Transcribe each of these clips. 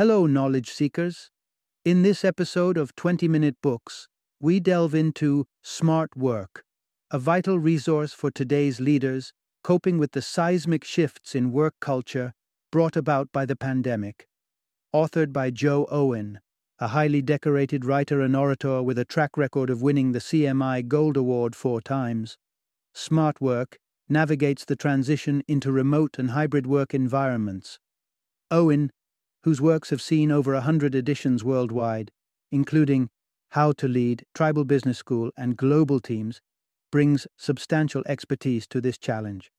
Hello, knowledge seekers. In this episode of 20 Minute Books, we delve into Smart Work, a vital resource for today's leaders coping with the seismic shifts in work culture brought about by the pandemic. Authored by Jo Owen, a highly decorated writer and orator with a track record of winning the CMI Gold Award four times, Smart Work navigates the transition into remote and hybrid work environments. Owen, whose works have seen over a hundred editions worldwide, including How to Lead, Tribal Business School, and Global Teams, brings substantial expertise to this challenge.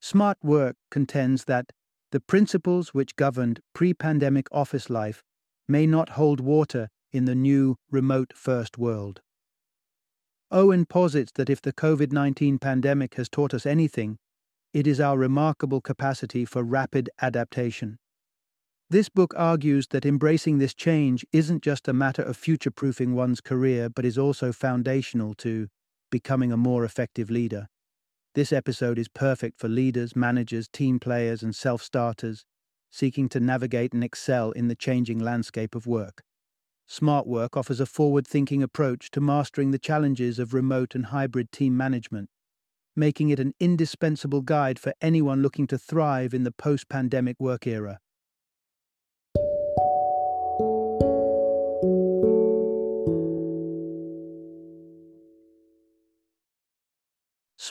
Smart Work contends that the principles which governed pre pandemic office life may not hold water in the new remote first world. Owen posits that if the COVID 19 pandemic has taught us anything, it is our remarkable capacity for rapid adaptation. This book argues that embracing this change isn't just a matter of future proofing one's career, but is also foundational to becoming a more effective leader. This episode is perfect for leaders, managers, team players, and self starters seeking to navigate and excel in the changing landscape of work. Smart Work offers a forward thinking approach to mastering the challenges of remote and hybrid team management, making it an indispensable guide for anyone looking to thrive in the post pandemic work era.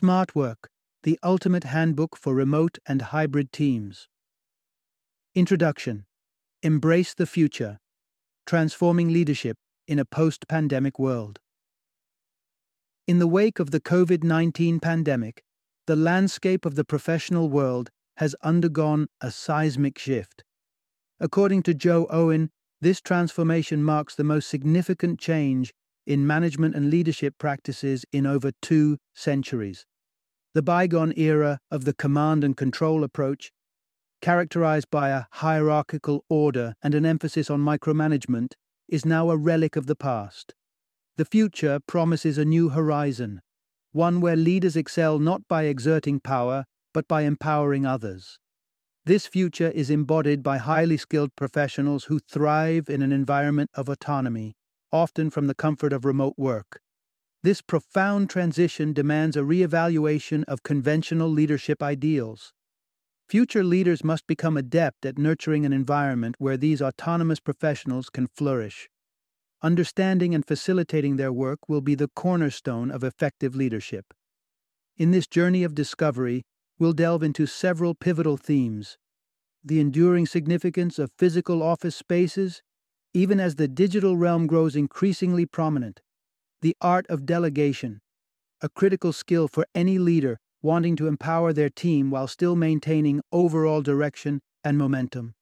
Smart Work, the ultimate handbook for remote and hybrid teams. Introduction Embrace the Future Transforming Leadership in a Post Pandemic World. In the wake of the COVID 19 pandemic, the landscape of the professional world has undergone a seismic shift. According to Jo Owen, this transformation marks the most significant change in management and leadership practices in over two centuries. The bygone era of the command and control approach characterized by a hierarchical order and an emphasis on micromanagement, is now a relic of the past. The future promises a new horizon, one where leaders excel not by exerting power, but by empowering others. This future is embodied by highly skilled professionals who thrive in an environment of autonomy, often from the comfort of remote work. This profound transition demands a re-evaluation of conventional leadership ideals. Future leaders must become adept at nurturing an environment where these autonomous professionals can flourish. Understanding and facilitating their work will be the cornerstone of effective leadership. In this journey of discovery, we'll delve into several pivotal themes the enduring significance of physical office spaces, even as the digital realm grows increasingly prominent, the art of delegation, a critical skill for any leader wanting to empower their team while still maintaining overall direction and momentum.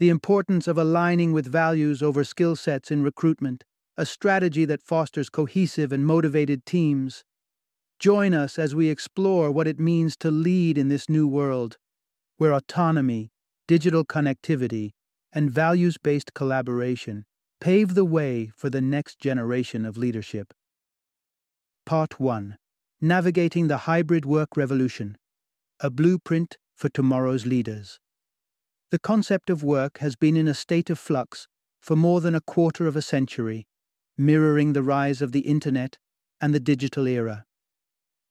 The importance of aligning with values over skill sets in recruitment, a strategy that fosters cohesive and motivated teams. Join us as we explore what it means to lead in this new world, where autonomy, digital connectivity, and values based collaboration pave the way for the next generation of leadership. Part 1 Navigating the Hybrid Work Revolution A Blueprint for Tomorrow's Leaders. The concept of work has been in a state of flux for more than a quarter of a century, mirroring the rise of the Internet and the digital era.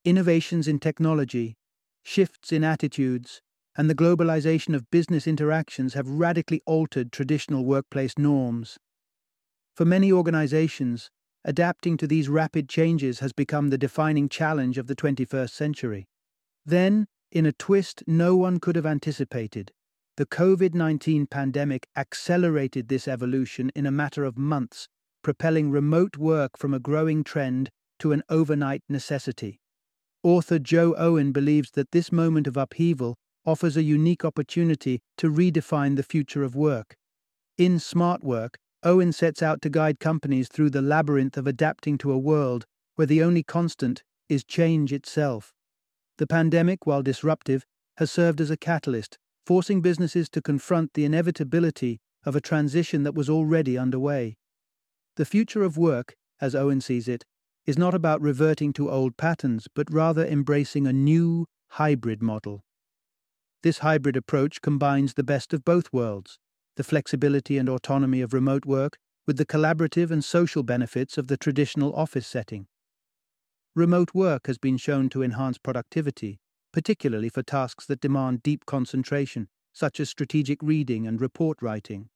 Innovations in technology, shifts in attitudes, and the globalization of business interactions have radically altered traditional workplace norms. For many organizations, Adapting to these rapid changes has become the defining challenge of the 21st century. Then, in a twist no one could have anticipated, the COVID 19 pandemic accelerated this evolution in a matter of months, propelling remote work from a growing trend to an overnight necessity. Author Jo Owen believes that this moment of upheaval offers a unique opportunity to redefine the future of work. In Smart Work, Owen sets out to guide companies through the labyrinth of adapting to a world where the only constant is change itself. The pandemic, while disruptive, has served as a catalyst, forcing businesses to confront the inevitability of a transition that was already underway. The future of work, as Owen sees it, is not about reverting to old patterns, but rather embracing a new, hybrid model. This hybrid approach combines the best of both worlds the flexibility and autonomy of remote work with the collaborative and social benefits of the traditional office setting. Remote work has been shown to enhance productivity, particularly for tasks that demand deep concentration, such as strategic reading and report writing.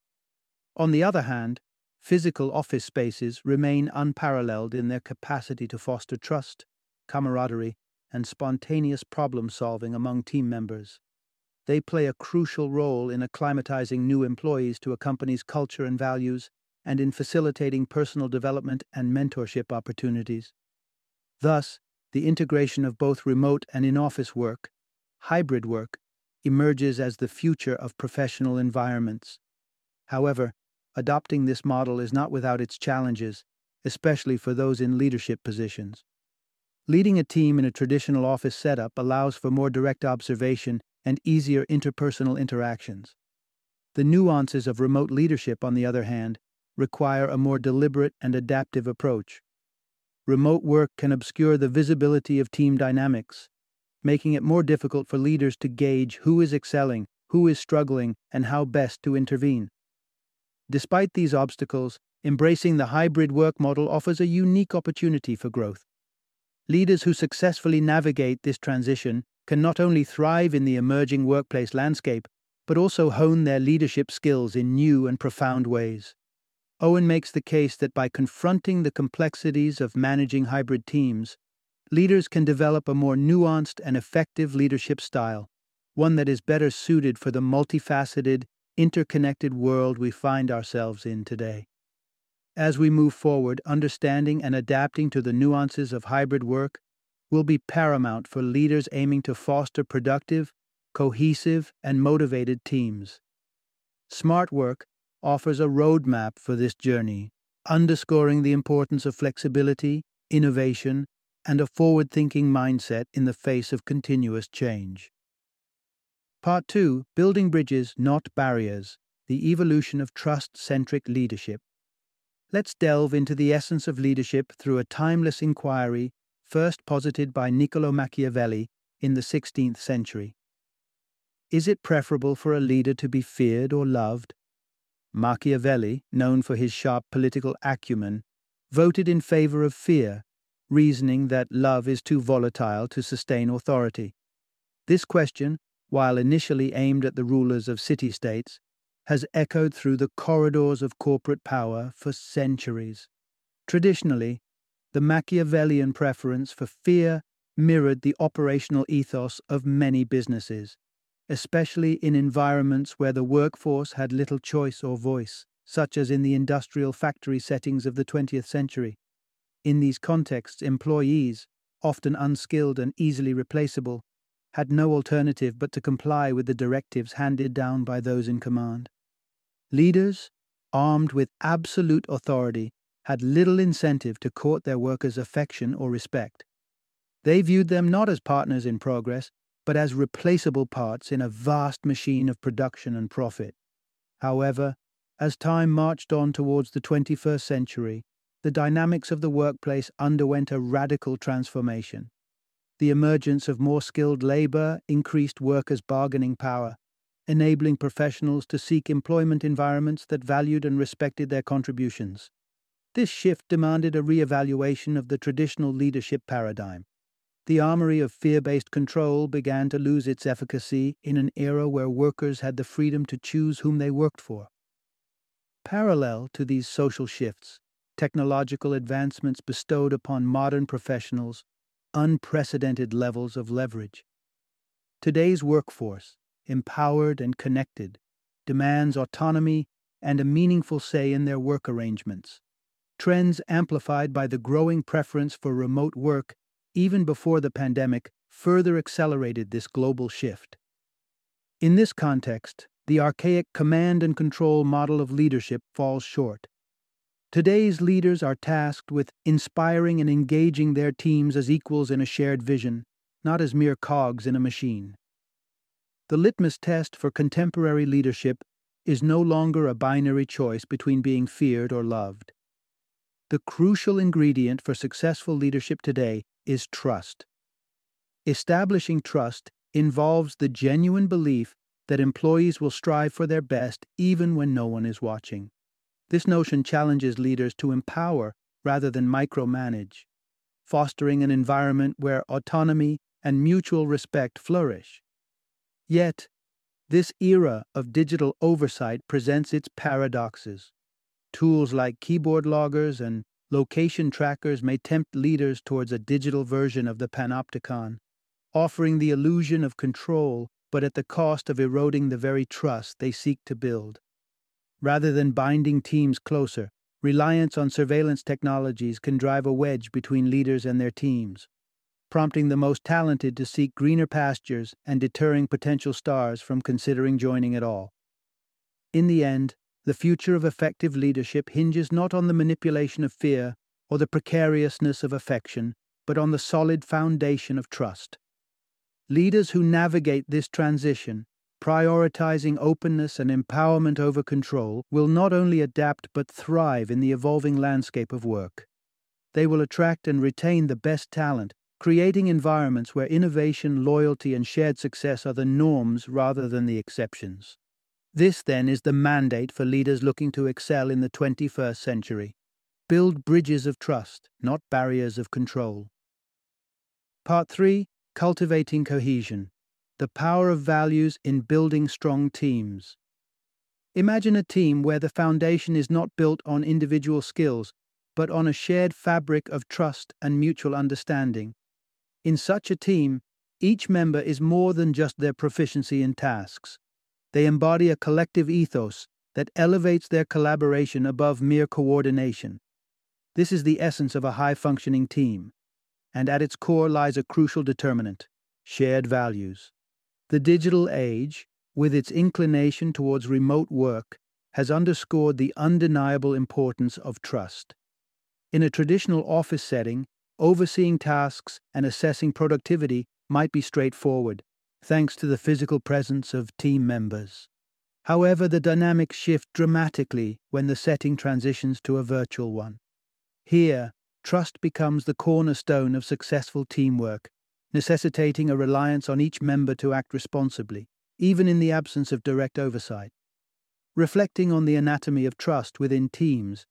On the other hand, physical office spaces remain unparalleled in their capacity to foster trust, camaraderie, and spontaneous problem solving among team members. They play a crucial role in acclimatizing new employees to a company's culture and values and in facilitating personal development and mentorship opportunities. Thus, the integration of both remote and in office work, hybrid work, emerges as the future of professional environments. However, adopting this model is not without its challenges, especially for those in leadership positions. Leading a team in a traditional office setup allows for more direct observation and easier interpersonal interactions. The nuances of remote leadership, on the other hand, require a more deliberate and adaptive approach. Remote work can obscure the visibility of team dynamics, making it more difficult for leaders to gauge who is excelling, who is struggling, and how best to intervene. Despite these obstacles, embracing the hybrid work model offers a unique opportunity for growth. Leaders who successfully navigate this transition can not only thrive in the emerging workplace landscape, but also hone their leadership skills in new and profound ways. Owen makes the case that by confronting the complexities of managing hybrid teams, leaders can develop a more nuanced and effective leadership style, one that is better suited for the multifaceted, interconnected world we find ourselves in today. As we move forward, understanding and adapting to the nuances of hybrid work will be paramount for leaders aiming to foster productive, cohesive, and motivated teams. Smart Work offers a roadmap for this journey, underscoring the importance of flexibility, innovation, and a forward thinking mindset in the face of continuous change. Part 2 Building Bridges, Not Barriers The Evolution of Trust Centric Leadership. Let's delve into the essence of leadership through a timeless inquiry first posited by Niccolo Machiavelli in the 16th century. Is it preferable for a leader to be feared or loved? Machiavelli, known for his sharp political acumen, voted in favor of fear, reasoning that love is too volatile to sustain authority. This question, while initially aimed at the rulers of city states, has echoed through the corridors of corporate power for centuries. Traditionally, the Machiavellian preference for fear mirrored the operational ethos of many businesses, especially in environments where the workforce had little choice or voice, such as in the industrial factory settings of the 20th century. In these contexts, employees, often unskilled and easily replaceable, had no alternative but to comply with the directives handed down by those in command. Leaders, armed with absolute authority, had little incentive to court their workers' affection or respect. They viewed them not as partners in progress, but as replaceable parts in a vast machine of production and profit. However, as time marched on towards the 21st century, the dynamics of the workplace underwent a radical transformation. The emergence of more skilled labor increased workers' bargaining power, enabling professionals to seek employment environments that valued and respected their contributions. This shift demanded a re-evaluation of the traditional leadership paradigm. The armory of fear based control began to lose its efficacy in an era where workers had the freedom to choose whom they worked for. Parallel to these social shifts, technological advancements bestowed upon modern professionals unprecedented levels of leverage. Today's workforce, empowered and connected, demands autonomy and a meaningful say in their work arrangements. Trends amplified by the growing preference for remote work, even before the pandemic, further accelerated this global shift. In this context, the archaic command and control model of leadership falls short. Today's leaders are tasked with inspiring and engaging their teams as equals in a shared vision, not as mere cogs in a machine. The litmus test for contemporary leadership is no longer a binary choice between being feared or loved. The crucial ingredient for successful leadership today is trust. Establishing trust involves the genuine belief that employees will strive for their best even when no one is watching. This notion challenges leaders to empower rather than micromanage, fostering an environment where autonomy and mutual respect flourish. Yet, this era of digital oversight presents its paradoxes. Tools like keyboard loggers and location trackers may tempt leaders towards a digital version of the panopticon, offering the illusion of control but at the cost of eroding the very trust they seek to build. Rather than binding teams closer, reliance on surveillance technologies can drive a wedge between leaders and their teams, prompting the most talented to seek greener pastures and deterring potential stars from considering joining at all. In the end, the future of effective leadership hinges not on the manipulation of fear or the precariousness of affection, but on the solid foundation of trust. Leaders who navigate this transition, prioritizing openness and empowerment over control, will not only adapt but thrive in the evolving landscape of work. They will attract and retain the best talent, creating environments where innovation, loyalty, and shared success are the norms rather than the exceptions. This, then, is the mandate for leaders looking to excel in the 21st century. Build bridges of trust, not barriers of control. Part 3 Cultivating cohesion, the power of values in building strong teams. Imagine a team where the foundation is not built on individual skills, but on a shared fabric of trust and mutual understanding. In such a team, each member is more than just their proficiency in tasks. They embody a collective ethos that elevates their collaboration above mere coordination. This is the essence of a high functioning team and at its core lies a crucial determinant shared values. The digital age, with its inclination towards remote work, has underscored the undeniable importance of trust. In a traditional office setting, overseeing tasks and assessing productivity might be straightforward, thanks to the physical presence of team members. However, the dynamics shift dramatically when the setting transitions to a virtual one. Here, Trust becomes the cornerstone of successful teamwork, necessitating a reliance on each member to act responsibly, even in the absence of direct oversight. Reflecting on the anatomy of trust within teams,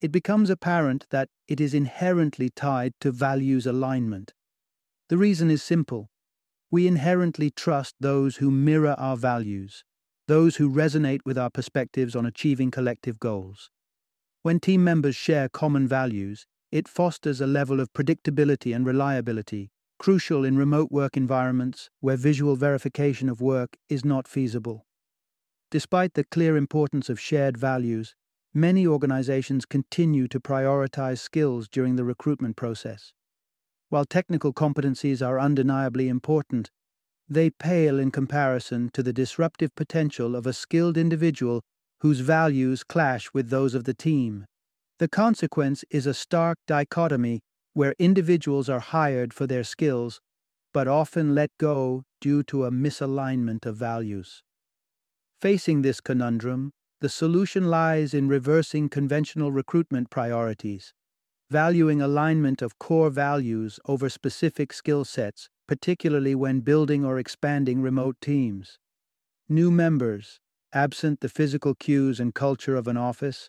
it becomes apparent that it is inherently tied to values alignment. The reason is simple. We inherently trust those who mirror our values, those who resonate with our perspectives on achieving collective goals. When team members share common values, it fosters a level of predictability and reliability, crucial in remote work environments where visual verification of work is not feasible. Despite the clear importance of shared values, many organizations continue to prioritize skills during the recruitment process. While technical competencies are undeniably important, they pale in comparison to the disruptive potential of a skilled individual whose values clash with those of the team. The consequence is a stark dichotomy where individuals are hired for their skills, but often let go due to a misalignment of values. Facing this conundrum, the solution lies in reversing conventional recruitment priorities, valuing alignment of core values over specific skill sets, particularly when building or expanding remote teams. New members, absent the physical cues and culture of an office,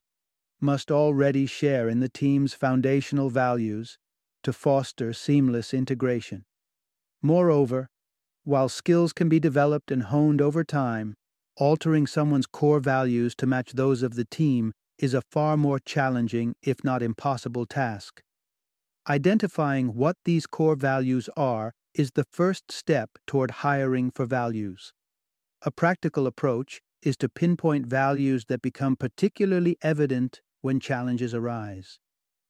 must already share in the team's foundational values to foster seamless integration. Moreover, while skills can be developed and honed over time, altering someone's core values to match those of the team is a far more challenging, if not impossible, task. Identifying what these core values are is the first step toward hiring for values. A practical approach is to pinpoint values that become particularly evident when challenges arise.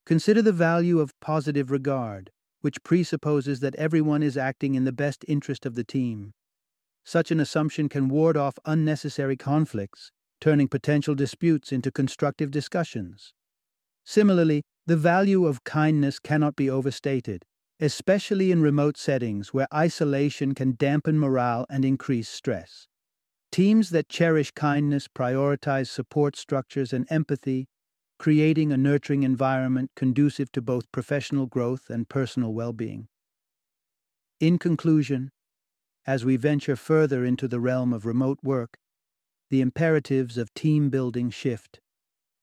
Consider the value of positive regard, which presupposes that everyone is acting in the best interest of the team. Such an assumption can ward off unnecessary conflicts, turning potential disputes into constructive discussions. Similarly, the value of kindness cannot be overstated, especially in remote settings where isolation can dampen morale and increase stress. Teams that cherish kindness prioritize support structures and empathy creating a nurturing environment conducive to both professional growth and personal well being. In conclusion, As we venture further into the realm of remote work, the imperatives of team building shift.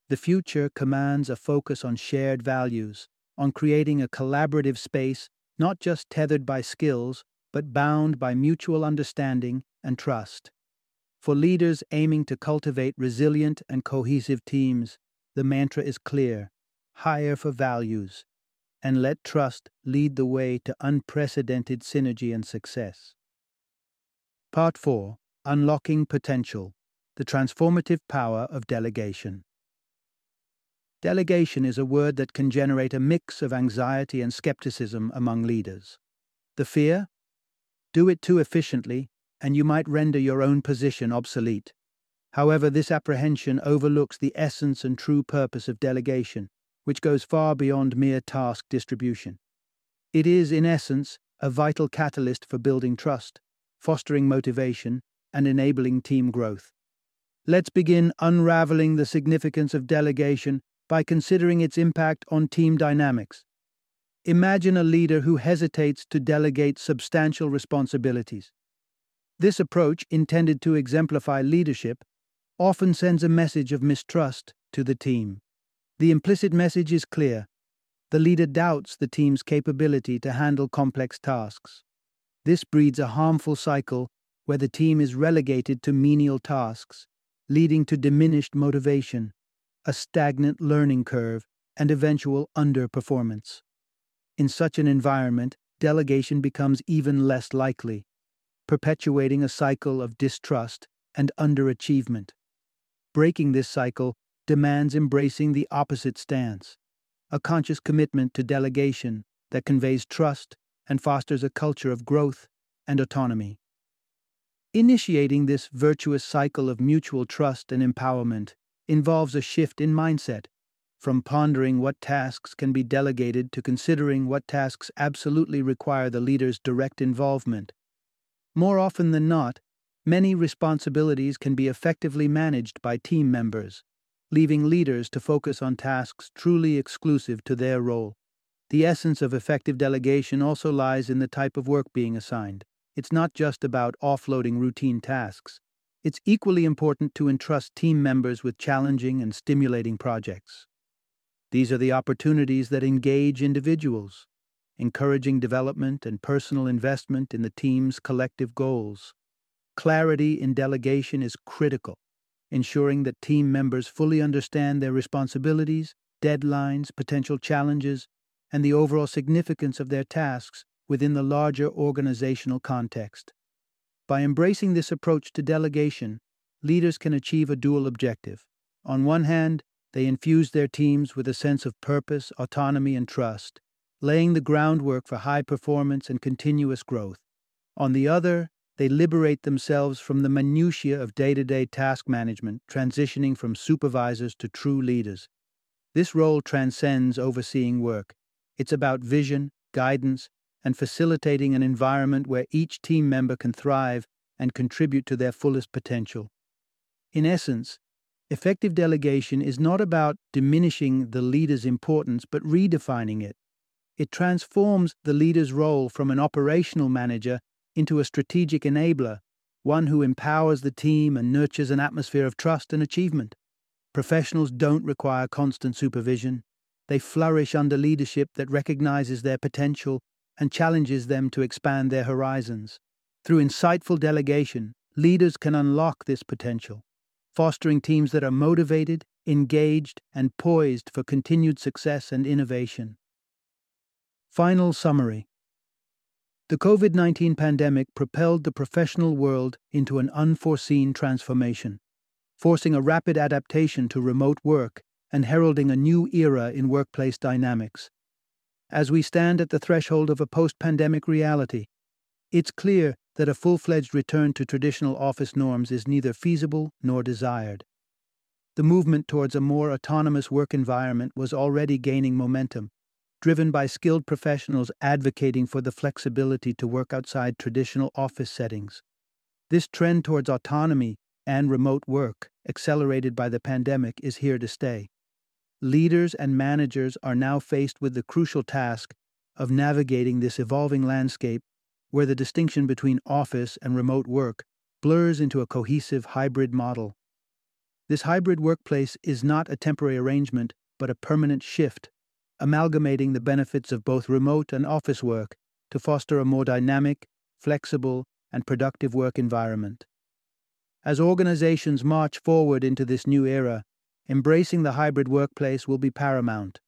The future commands a focus on shared values, on creating a collaborative space not just tethered by skills, but bound by mutual understanding and trust. For leaders aiming to cultivate resilient and cohesive teams, the mantra is clear hire for values, and let trust lead the way to unprecedented synergy and success. Part 4 Unlocking Potential The Transformative Power of Delegation. Delegation is a word that can generate a mix of anxiety and skepticism among leaders. The fear? Do it too efficiently, and you might render your own position obsolete. However, this apprehension overlooks the essence and true purpose of delegation, which goes far beyond mere task distribution. It is, in essence, a vital catalyst for building trust, fostering motivation, and enabling team growth. Let's begin unraveling the significance of delegation by considering its impact on team dynamics. Imagine a leader who hesitates to delegate substantial responsibilities. This approach, intended to exemplify leadership, often sends a message of mistrust to the team. The implicit message is clear the leader doubts the team's capability to handle complex tasks. This breeds a harmful cycle where the team is relegated to menial tasks, leading to diminished motivation a stagnant learning curve, and eventual underperformance. In such an environment, delegation becomes even less likely, perpetuating a cycle of distrust and underachievement. Breaking this cycle demands embracing the opposite stance, a conscious commitment to delegation that conveys trust and fosters a culture of growth and autonomy. Initiating this virtuous cycle of mutual trust and empowerment involves a shift in mindset, from pondering what tasks can be delegated to considering what tasks absolutely require the leader's direct involvement. More often than not, many responsibilities can be effectively managed by team members, leaving leaders to focus on tasks truly exclusive to their role. The essence of effective delegation also lies in the type of work being assigned. It's not just about offloading routine tasks. It's equally important to entrust team members with challenging and stimulating projects. These are the opportunities that engage individuals, encouraging development and personal investment in the team's collective goals. Clarity in delegation is critical, ensuring that team members fully understand their responsibilities, deadlines, potential challenges, and the overall significance of their tasks within the larger organizational context. By embracing this approach to delegation, leaders can achieve a dual objective. On one hand, they infuse their teams with a sense of purpose, autonomy, and trust, laying the groundwork for high performance and continuous growth. On the other, they liberate themselves from the minutiae of day to day task management, transitioning from supervisors to true leaders. This role transcends overseeing work. It's about vision, guidance, and facilitating an environment where each team member can thrive and contribute to their fullest potential. In essence, effective delegation is not about diminishing the leader's importance but redefining it. It transforms the leader's role from an operational manager into a strategic enabler, one who empowers the team and nurtures an atmosphere of trust and achievement. Professionals don't require constant supervision. They flourish under leadership that recognizes their potential and challenges them to expand their horizons. Through insightful delegation, leaders can unlock this potential, fostering teams that are motivated, engaged, and poised for continued success and innovation. Final summary The COVID 19 pandemic propelled the professional world into an unforeseen transformation, forcing a rapid adaptation to remote work and heralding a new era in workplace dynamics. As we stand at the threshold of a post pandemic reality, it's clear that a full fledged return to traditional office norms is neither feasible nor desired. The movement towards a more autonomous work environment was already gaining momentum, driven by skilled professionals advocating for the flexibility to work outside traditional office settings. This trend towards autonomy and remote work, accelerated by the pandemic, is here to stay leaders and managers are now faced with the crucial task of navigating this evolving landscape where the distinction between office and remote work blurs into a cohesive hybrid model. This hybrid workplace is not a temporary arrangement, but a permanent shift, amalgamating the benefits of both remote and office work to foster a more dynamic, flexible, and productive work environment. As organizations march forward into this new era, embracing the hybrid workplace will be paramount.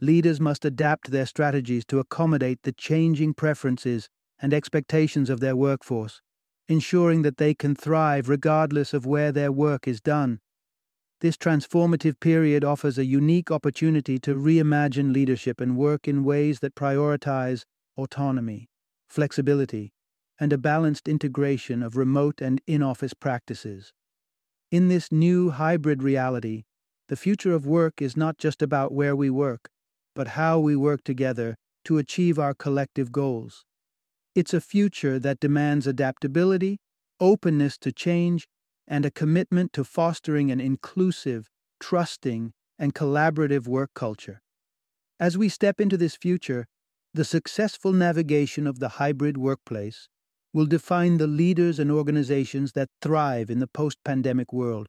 Leaders must adapt their strategies to accommodate the changing preferences and expectations of their workforce, ensuring that they can thrive regardless of where their work is done. This transformative period offers a unique opportunity to reimagine leadership and work in ways that prioritize autonomy, flexibility, and a balanced integration of remote and in office practices. In this new hybrid reality, the future of work is not just about where we work, but how we work together to achieve our collective goals. It's a future that demands adaptability, openness to change, and a commitment to fostering an inclusive, trusting, and collaborative work culture. As we step into this future, the successful navigation of the hybrid workplace will define the leaders and organizations that thrive in the post pandemic world.